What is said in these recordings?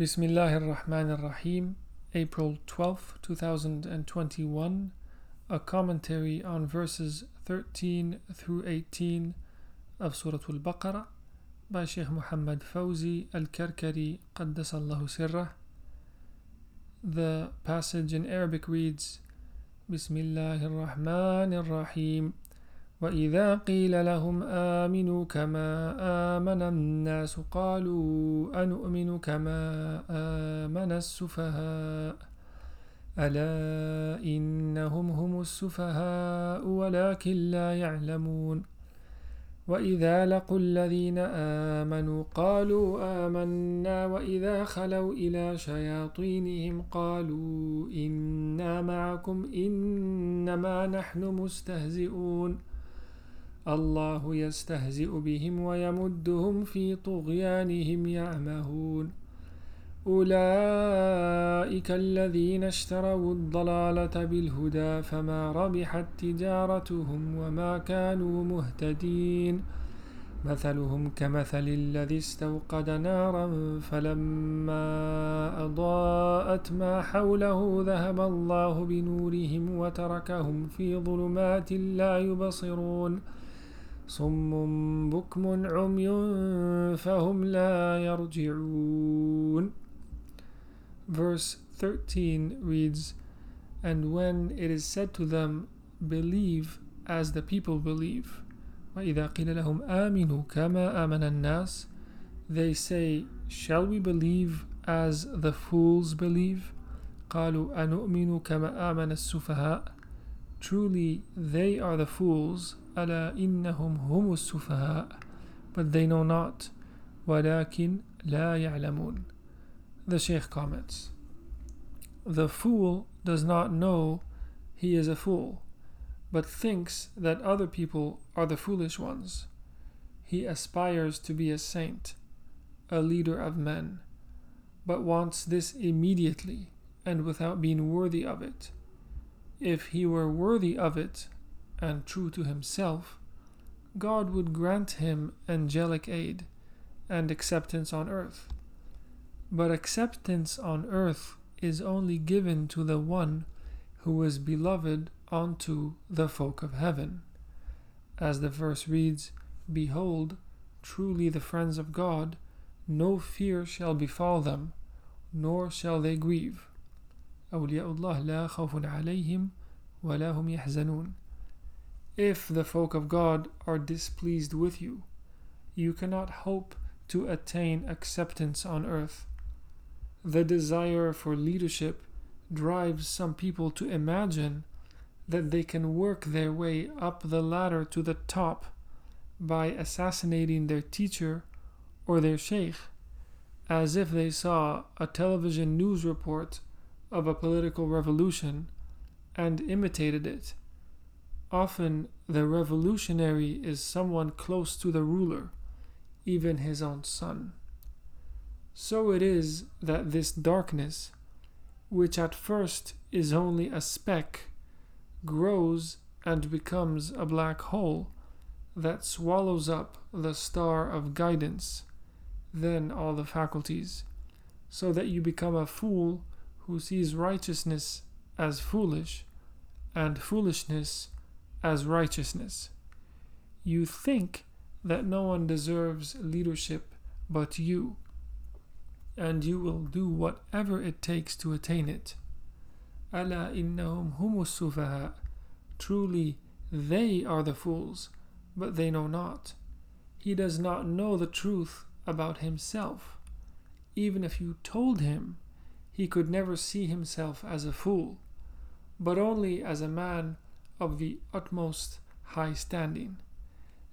Bismillah ar-Rahman ar-Rahim, April 12, 2021, a commentary on verses 13 through 18 of Surah Al-Baqarah by Sheikh Muhammad Fawzi Al-Karkari Qaddasallahu Sirrah. The passage in Arabic reads, Bismillah ar-Rahman ar-Rahim. وإذا قيل لهم آمنوا كما آمن الناس قالوا أنؤمن كما آمن السفهاء. ألا إنهم هم السفهاء ولكن لا يعلمون. وإذا لقوا الذين آمنوا قالوا آمنا وإذا خلوا إلى شياطينهم قالوا إنا معكم إنما نحن مستهزئون. الله يستهزئ بهم ويمدهم في طغيانهم يعمهون. أولئك الذين اشتروا الضلالة بالهدى فما ربحت تجارتهم وما كانوا مهتدين. مثلهم كمثل الذي استوقد نارا فلما أضاءت ما حوله ذهب الله بنورهم وتركهم في ظلمات لا يبصرون. صم بكم عمي فهم لا يرجعون Verse 13 reads, And when it is said to them, Believe as the people believe, وإذا قيل لهم آمنوا كما آمن الناس They say, Shall we believe as the fools believe? قالوا أنؤمن كما آمن السفهاء Truly they are the fools ألا إنهم هم السفهاء But they know not ولكن لا يعلمون The Shaykh comments The fool does not know he is a fool but thinks that other people are the foolish ones. He aspires to be a saint, a leader of men, but wants this immediately and without being worthy of it. If he were worthy of it and true to himself, God would grant him angelic aid and acceptance on earth. But acceptance on earth is only given to the one who is beloved unto the folk of heaven. As the verse reads, Behold, truly the friends of God, no fear shall befall them, nor shall they grieve. أولياء الله لا خوف عليهم ولا هم يحزنون if the folk of God are displeased with you, you cannot hope to attain acceptance on earth. The desire for leadership drives some people to imagine that they can work their way up the ladder to the top by assassinating their teacher or their sheikh, as if they saw a television news report of a political revolution and imitated it. Often the revolutionary is someone close to the ruler, even his own son. So it is that this darkness, which at first is only a speck, grows and becomes a black hole that swallows up the star of guidance, then all the faculties, so that you become a fool who sees righteousness as foolish and foolishness as righteousness. You think that no one deserves leadership but you, and you will do whatever it takes to attain it. Ala innahum humus sufaha. Truly, they are the fools, but they know not. He does not know the truth about himself. Even if you told him, he could never see himself as a fool, but only as a man of the utmost high standing.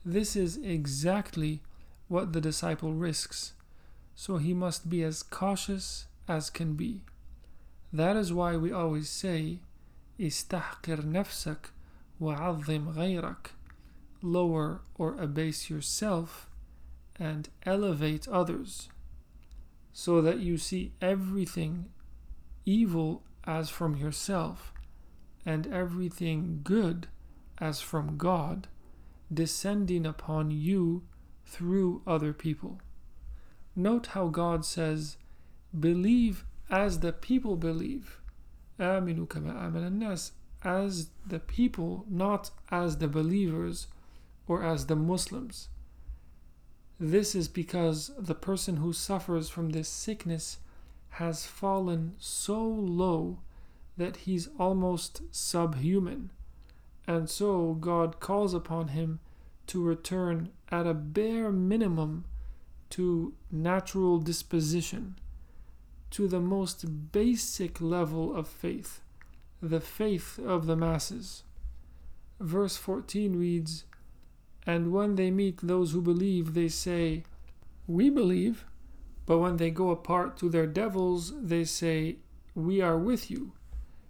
This is exactly what the disciple risks, so he must be as cautious as can be. That is why we always say, استحقر نفسك وعظم غيرك. Lower or abase yourself and elevate others, so that you see everything evil as from yourself and everything good as from God descending upon you through other people. Note how God says, believe as the people believe. آمنوا كما آمن الناس as the people, not as the believers or as the Muslims. This is because the person who suffers from this sickness has fallen so low that he's almost subhuman. And so God calls upon him to return at a bare minimum to natural disposition, to the most basic level of faith, the faith of the masses. Verse 14 reads, And when they meet those who believe, they say, We believe. But when they go apart to their devils, they say, We are with you.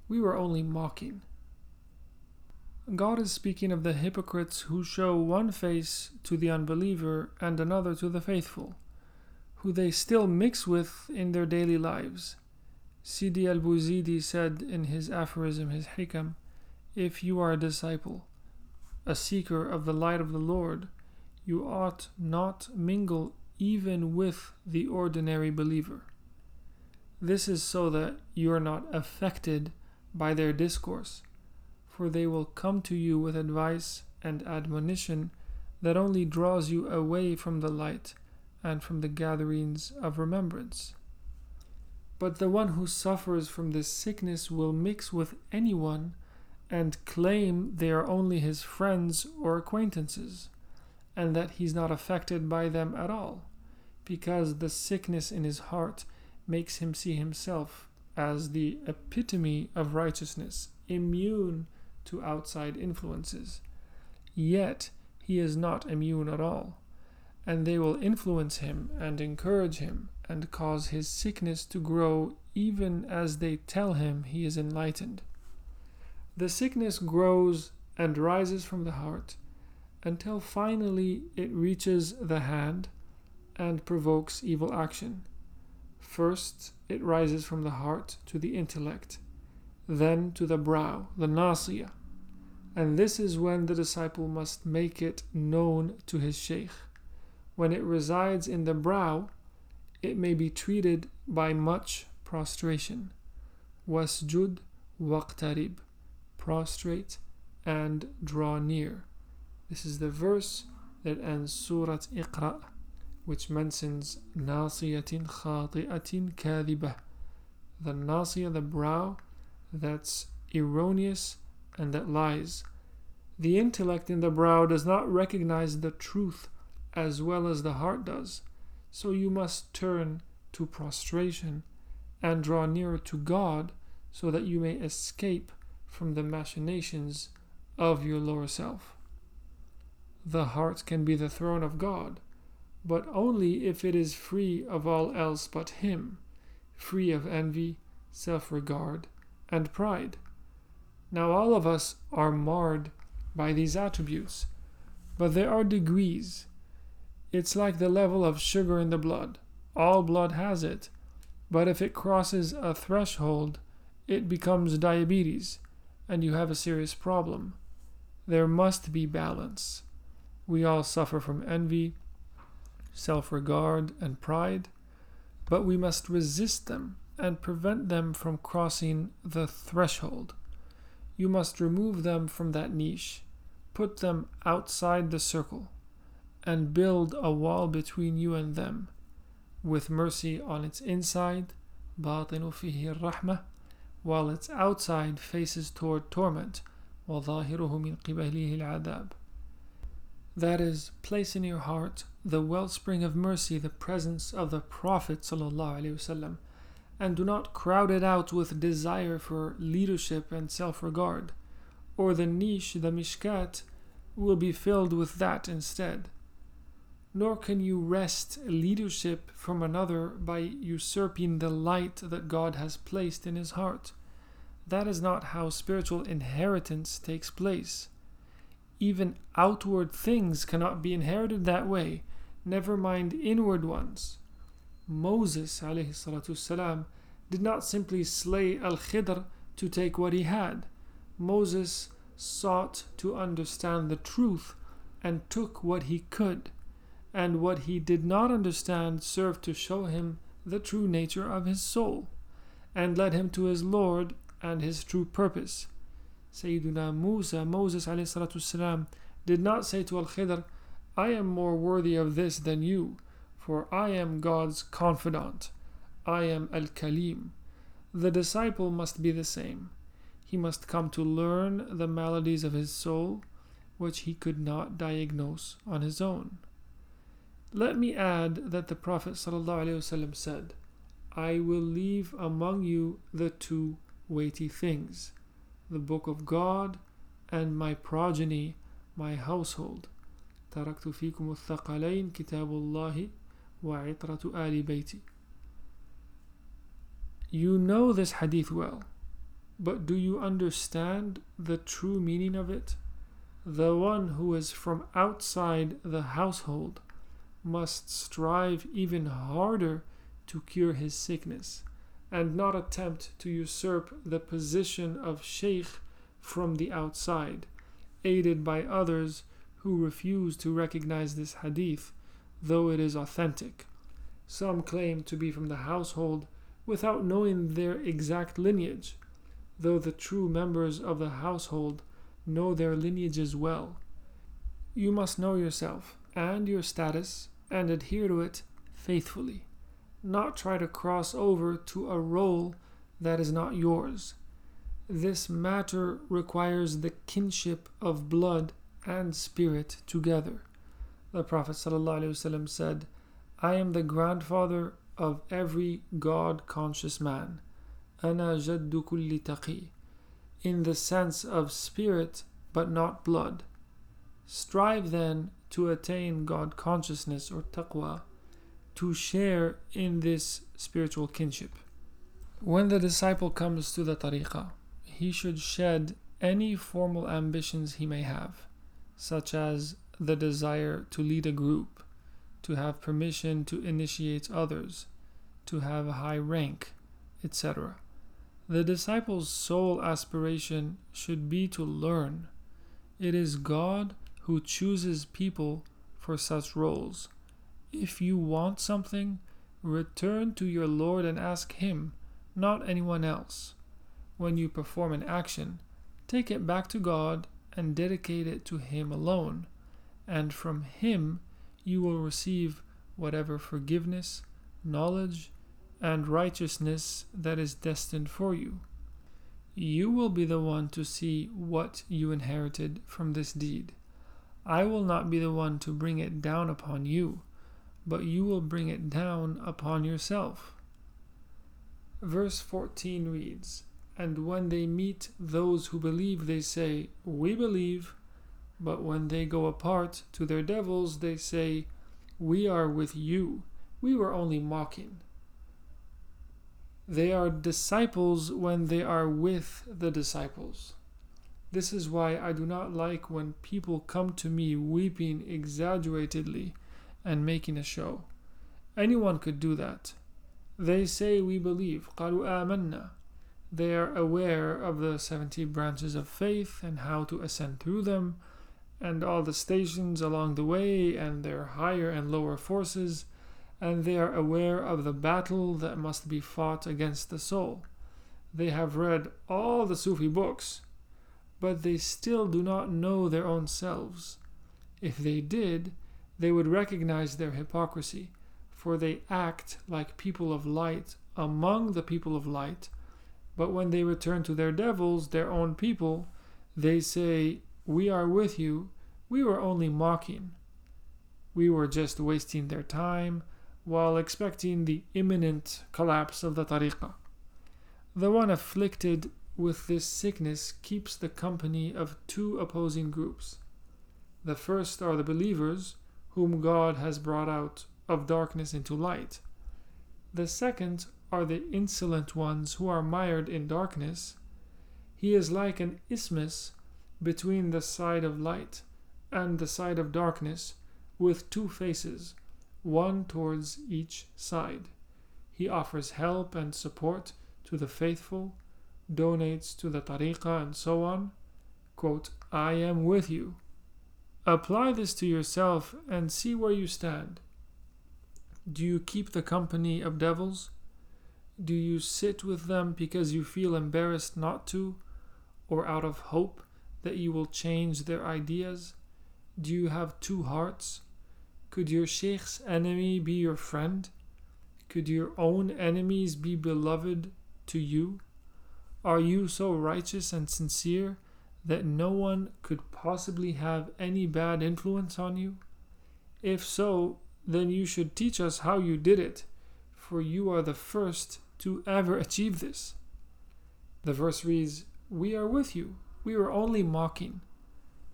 We were only mocking. God is speaking of the hypocrites who show one face to the unbeliever and another to the faithful, who they still mix with in their daily lives. Sidi al Buzidi said in his aphorism, his hikam, If you are a disciple, a seeker of the light of the Lord, you ought not mingle even with the ordinary believer. This is so that you are not affected by their discourse for they will come to you with advice and admonition that only draws you away from the light and from the gatherings of remembrance. But the one who suffers from this sickness will mix with anyone and claim they are only his friends or acquaintances, and that he's not affected by them at all, because the sickness in his heart makes him see himself as the epitome of righteousness, immune to outside influences. Yet he is not immune at all, and they will influence him and encourage him and cause his sickness to grow even as they tell him he is enlightened. The sickness grows and rises from the heart until finally it reaches the hand and provokes evil action. First, it rises from the heart to the intellect, then to the brow, the nasiyah, and this is when the disciple must make it known to his sheikh. When it resides in the brow, it may be treated by much prostration. Wasjud waqtarib. Prostrate and draw near. This is the verse that ends Surah Iqra, which mentions Nasiyatin khati'atin kadhibah. The nasiyah, the brow, that's erroneous and that lies. The intellect in the brow does not recognize the truth as well as the heart does, so you must turn to prostration and draw nearer to God so that you may escape from the machinations of your lower self. The heart can be the throne of God, but only if it is free of all else but Him, free of envy, self regard, and pride. Now, all of us are marred by these attributes, but there are degrees. It's like the level of sugar in the blood. All blood has it, but if it crosses a threshold, it becomes diabetes, and you have a serious problem. There must be balance. We all suffer from envy, self regard, and pride, but we must resist them and prevent them from crossing the threshold you must remove them from that niche, put them outside the circle, and build a wall between you and them, with mercy on its inside, باطن فيه الرحمة, while its outside faces toward torment, وظاهره من قبله العذاب. That is, place in your heart the wellspring of mercy, the presence of the Prophet wasallam and do not crowd it out with desire for leadership and self regard, or the niche, the mishkat, will be filled with that instead. Nor can you wrest leadership from another by usurping the light that God has placed in his heart. That is not how spiritual inheritance takes place. Even outward things cannot be inherited that way, never mind inward ones. Moses والسلام, did not simply slay Al Khidr to take what he had. Moses sought to understand the truth and took what he could, and what he did not understand served to show him the true nature of his soul and led him to his Lord and his true purpose. Sayyiduna Musa, Moses والسلام, did not say to Al Khidr, I am more worthy of this than you, for I am God's confidant. I am Al Kalim. The disciple must be the same. He must come to learn the maladies of his soul, which he could not diagnose on his own. Let me add that the Prophet ﷺ said, I will leave among you the two weighty things the book of God and my progeny, my household. تركت فيكم الثقلين كتاب الله وعطرة آل بيتي You know this hadith well, but do you understand the true meaning of it? The one who is from outside the household must strive even harder to cure his sickness and not attempt to usurp the position of sheikh from the outside, aided by others who refuse to recognize this hadith, though it is authentic. Some claim to be from the household without knowing their exact lineage, though the true members of the household know their lineages well. You must know yourself and your status and adhere to it faithfully not try to cross over to a role that is not yours. This matter requires the kinship of blood and spirit together. The Prophet ﷺ said, I am the grandfather of every God conscious man. Ana. In the sense of spirit, but not blood. Strive then to attain God consciousness or taqwa, to share in this spiritual kinship. When the disciple comes to the tariqah, he should shed any formal ambitions he may have such as the desire to lead a group, to have permission to initiate others, to have a high rank, etc. The disciple's sole aspiration should be to learn. It is God who chooses people for such roles. If you want something, return to your Lord and ask Him, not anyone else. When you perform an action, take it back to God and dedicate it to Him alone, and from Him you will receive whatever forgiveness, knowledge, and righteousness that is destined for you. You will be the one to see what you inherited from this deed. I will not be the one to bring it down upon you but you will bring it down upon yourself. Verse 14 reads, And when they meet those who believe, they say, We believe. But when they go apart to their devils, they say, We are with you. We were only mocking. They are disciples when they are with the disciples. This is why I do not like when people come to me weeping exaggeratedly and making a show. Anyone could do that. They say we believe. قالوا آمنا. They are aware of the 70 branches of faith and how to ascend through them, and all the stations along the way, and their higher and lower forces, and they are aware of the battle that must be fought against the soul. They have read all the Sufi books, but they still do not know their own selves. If they did, they would recognize their hypocrisy, for they act like people of light among the people of light. But when they return to their devils, their own people, they say, We are with you, we were only mocking. We were just wasting their time while expecting the imminent collapse of the tariqah. The one afflicted with this sickness keeps the company of two opposing groups. The first are the believers whom God has brought out of darkness into light. The second are the insolent ones who are mired in darkness. He is like an isthmus between the side of light and the side of darkness, with two faces, one towards each side. He offers help and support to the faithful, donates to the tariqah, and so on. Quote, I am with you Apply this to yourself and see where you stand. Do you keep the company of devils? Do you sit with them because you feel embarrassed not to, or out of hope that you will change their ideas? Do you have two hearts? Could your sheikh's enemy be your friend? Could your own enemies be beloved to you? Are you so righteous and sincere that no one could possibly have any bad influence on you? If so, then you should teach us how you did it, for you are the first to ever achieve this. The verse reads, We are with you. We were only mocking.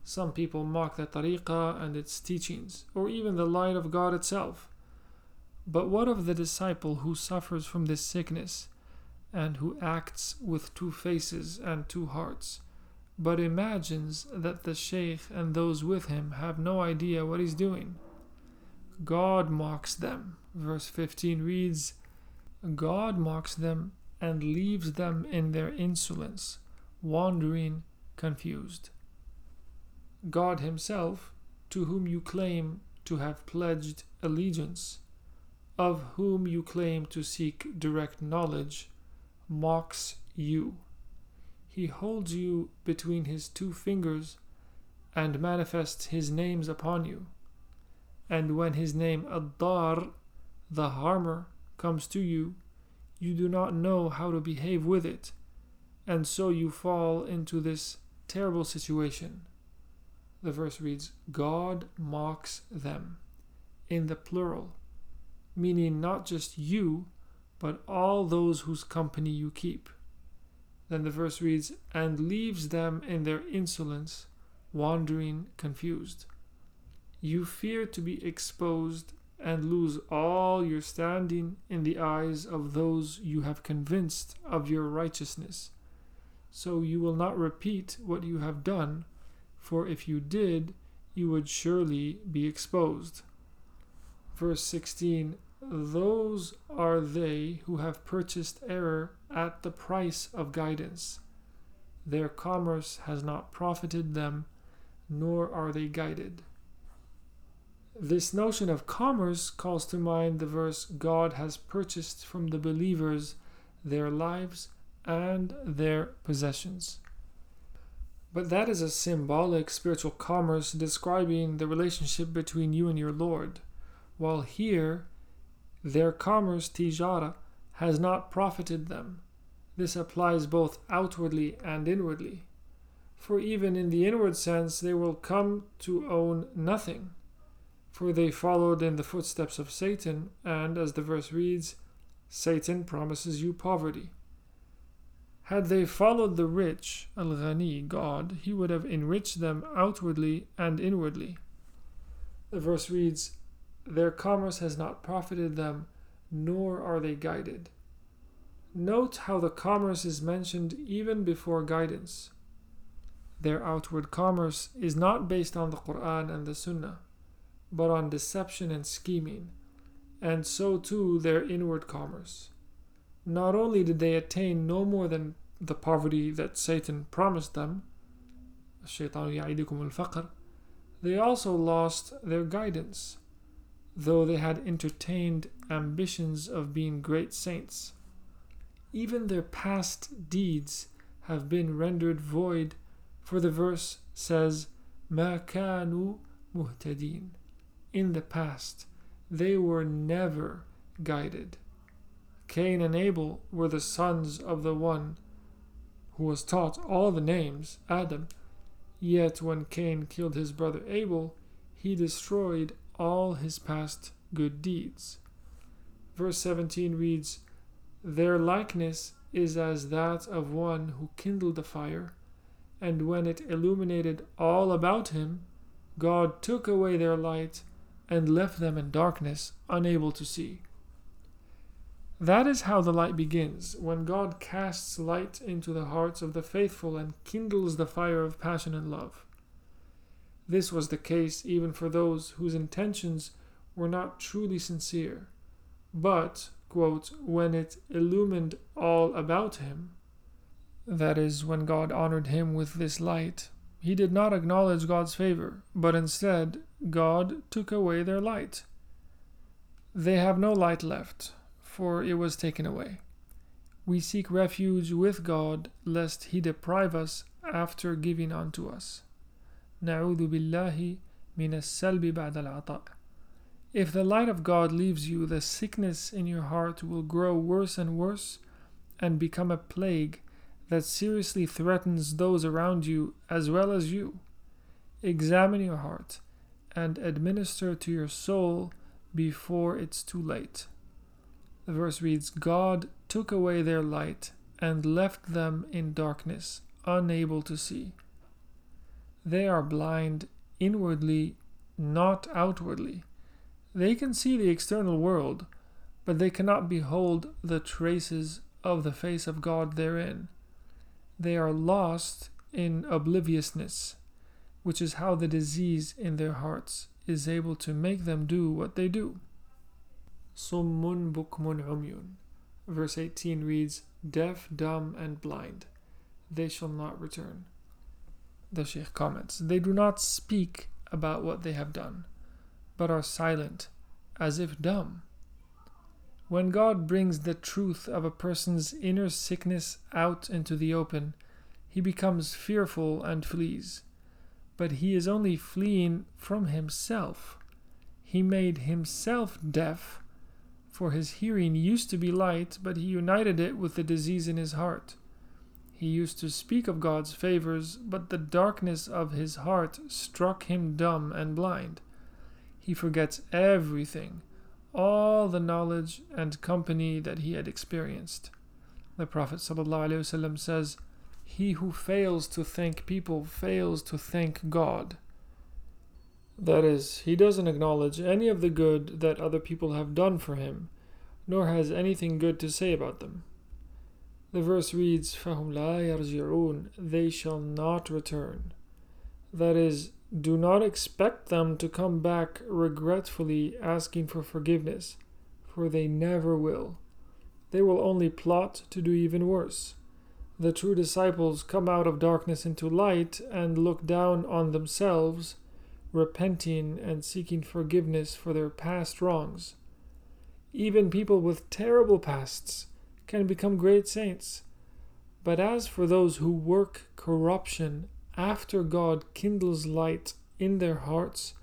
Some people mock the tariqah and its teachings, or even the light of God itself. But what of the disciple who suffers from this sickness, and who acts with two faces and two hearts, but imagines that the sheikh and those with him have no idea what he's doing? God mocks them. Verse 15 reads, God mocks them and leaves them in their insolence, wandering confused. God Himself, to whom you claim to have pledged allegiance, of whom you claim to seek direct knowledge, mocks you. He holds you between His two fingers and manifests His names upon you. And when His name Ad-Dar, the harmer, comes to you, you do not know how to behave with it, and so you fall into this terrible situation. The verse reads, God mocks them, in the plural, meaning not just you, but all those whose company you keep. Then the verse reads, and leaves them in their insolence, wandering confused. You fear to be exposed and lose all your standing in the eyes of those you have convinced of your righteousness. So you will not repeat what you have done, for if you did, you would surely be exposed. Verse 16 Those are they who have purchased error at the price of guidance. Their commerce has not profited them, nor are they guided. This notion of commerce calls to mind the verse God has purchased from the believers their lives and their possessions. But that is a symbolic spiritual commerce describing the relationship between you and your Lord, while here, their commerce, tijara, has not profited them. This applies both outwardly and inwardly. For even in the inward sense, they will come to own nothing for they followed in the footsteps of Satan, and, as the verse reads, Satan promises you poverty. Had they followed the rich, Al Ghani, God, he would have enriched them outwardly and inwardly. The verse reads, Their commerce has not profited them, nor are they guided. Note how the commerce is mentioned even before guidance. Their outward commerce is not based on the Quran and the Sunnah but on deception and scheming, and so too their inward commerce. Not only did they attain no more than the poverty that Satan promised them, they also lost their guidance, though they had entertained ambitions of being great saints. Even their past deeds have been rendered void, for the verse says, ما كانوا مهتدين in the past, they were never guided. Cain and Abel were the sons of the one who was taught all the names, Adam. Yet when Cain killed his brother Abel, he destroyed all his past good deeds. Verse 17 reads, Their likeness is as that of one who kindled a fire, and when it illuminated all about him, God took away their light and left them in darkness, unable to see. That is how the light begins, when God casts light into the hearts of the faithful and kindles the fire of passion and love. This was the case even for those whose intentions were not truly sincere, but, quote, when it illumined all about him, that is, when God honored him with this light, he did not acknowledge God's favor, but instead God took away their light. They have no light left, for it was taken away. We seek refuge with God lest He deprive us after giving unto us. نعوذ بالله من السلب بعد العطاء. If the light of God leaves you, the sickness in your heart will grow worse and worse and become a plague that seriously threatens those around you as well as you. Examine your heart and administer to your soul before it's too late. The verse reads God took away their light and left them in darkness, unable to see. They are blind inwardly, not outwardly. They can see the external world, but they cannot behold the traces of the face of God therein. They are lost in obliviousness, which is how the disease in their hearts is able to make them do what they do. Summun bukmun umyun. Verse 18 reads, Deaf, dumb, and blind. They shall not return. The Sheikh comments, They do not speak about what they have done, but are silent, as if dumb. When God brings the truth of a person's inner sickness out into the open, he becomes fearful and flees. But he is only fleeing from himself. He made himself deaf, for his hearing used to be light, but he united it with the disease in his heart. He used to speak of God's favors, but the darkness of his heart struck him dumb and blind. He forgets everything, all the knowledge and company that he had experienced. The Prophet ﷺ says, He who fails to thank people fails to thank God. That is, he doesn't acknowledge any of the good that other people have done for him, nor has anything good to say about them. The verse reads, فَهُمْ لَا يَرْجِعُونَ They shall not return. That is, do not expect them to come back regretfully asking for forgiveness, for they never will. They will only plot to do even worse. The true disciples come out of darkness into light and look down on themselves, repenting and seeking forgiveness for their past wrongs. Even people with terrible pasts can become great saints. But as for those who work corruption after God kindles light in their hearts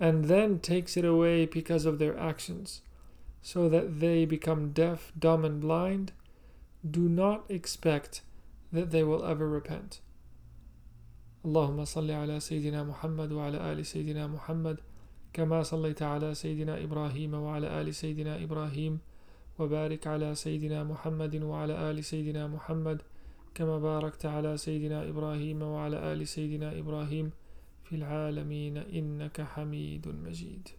and then takes it away because of their actions, so that they become deaf, dumb, and blind, do not expect that they will ever repent. اللهم صل على سيدنا محمد وعلى آل سيدنا محمد كما صليت على سيدنا إبراهيم وعلى آل سيدنا إبراهيم وبارك على سيدنا محمد وعلى آل سيدنا محمد كما باركت على سيدنا إبراهيم وعلى آل سيدنا إبراهيم في العالمين إنك حميد مجيد.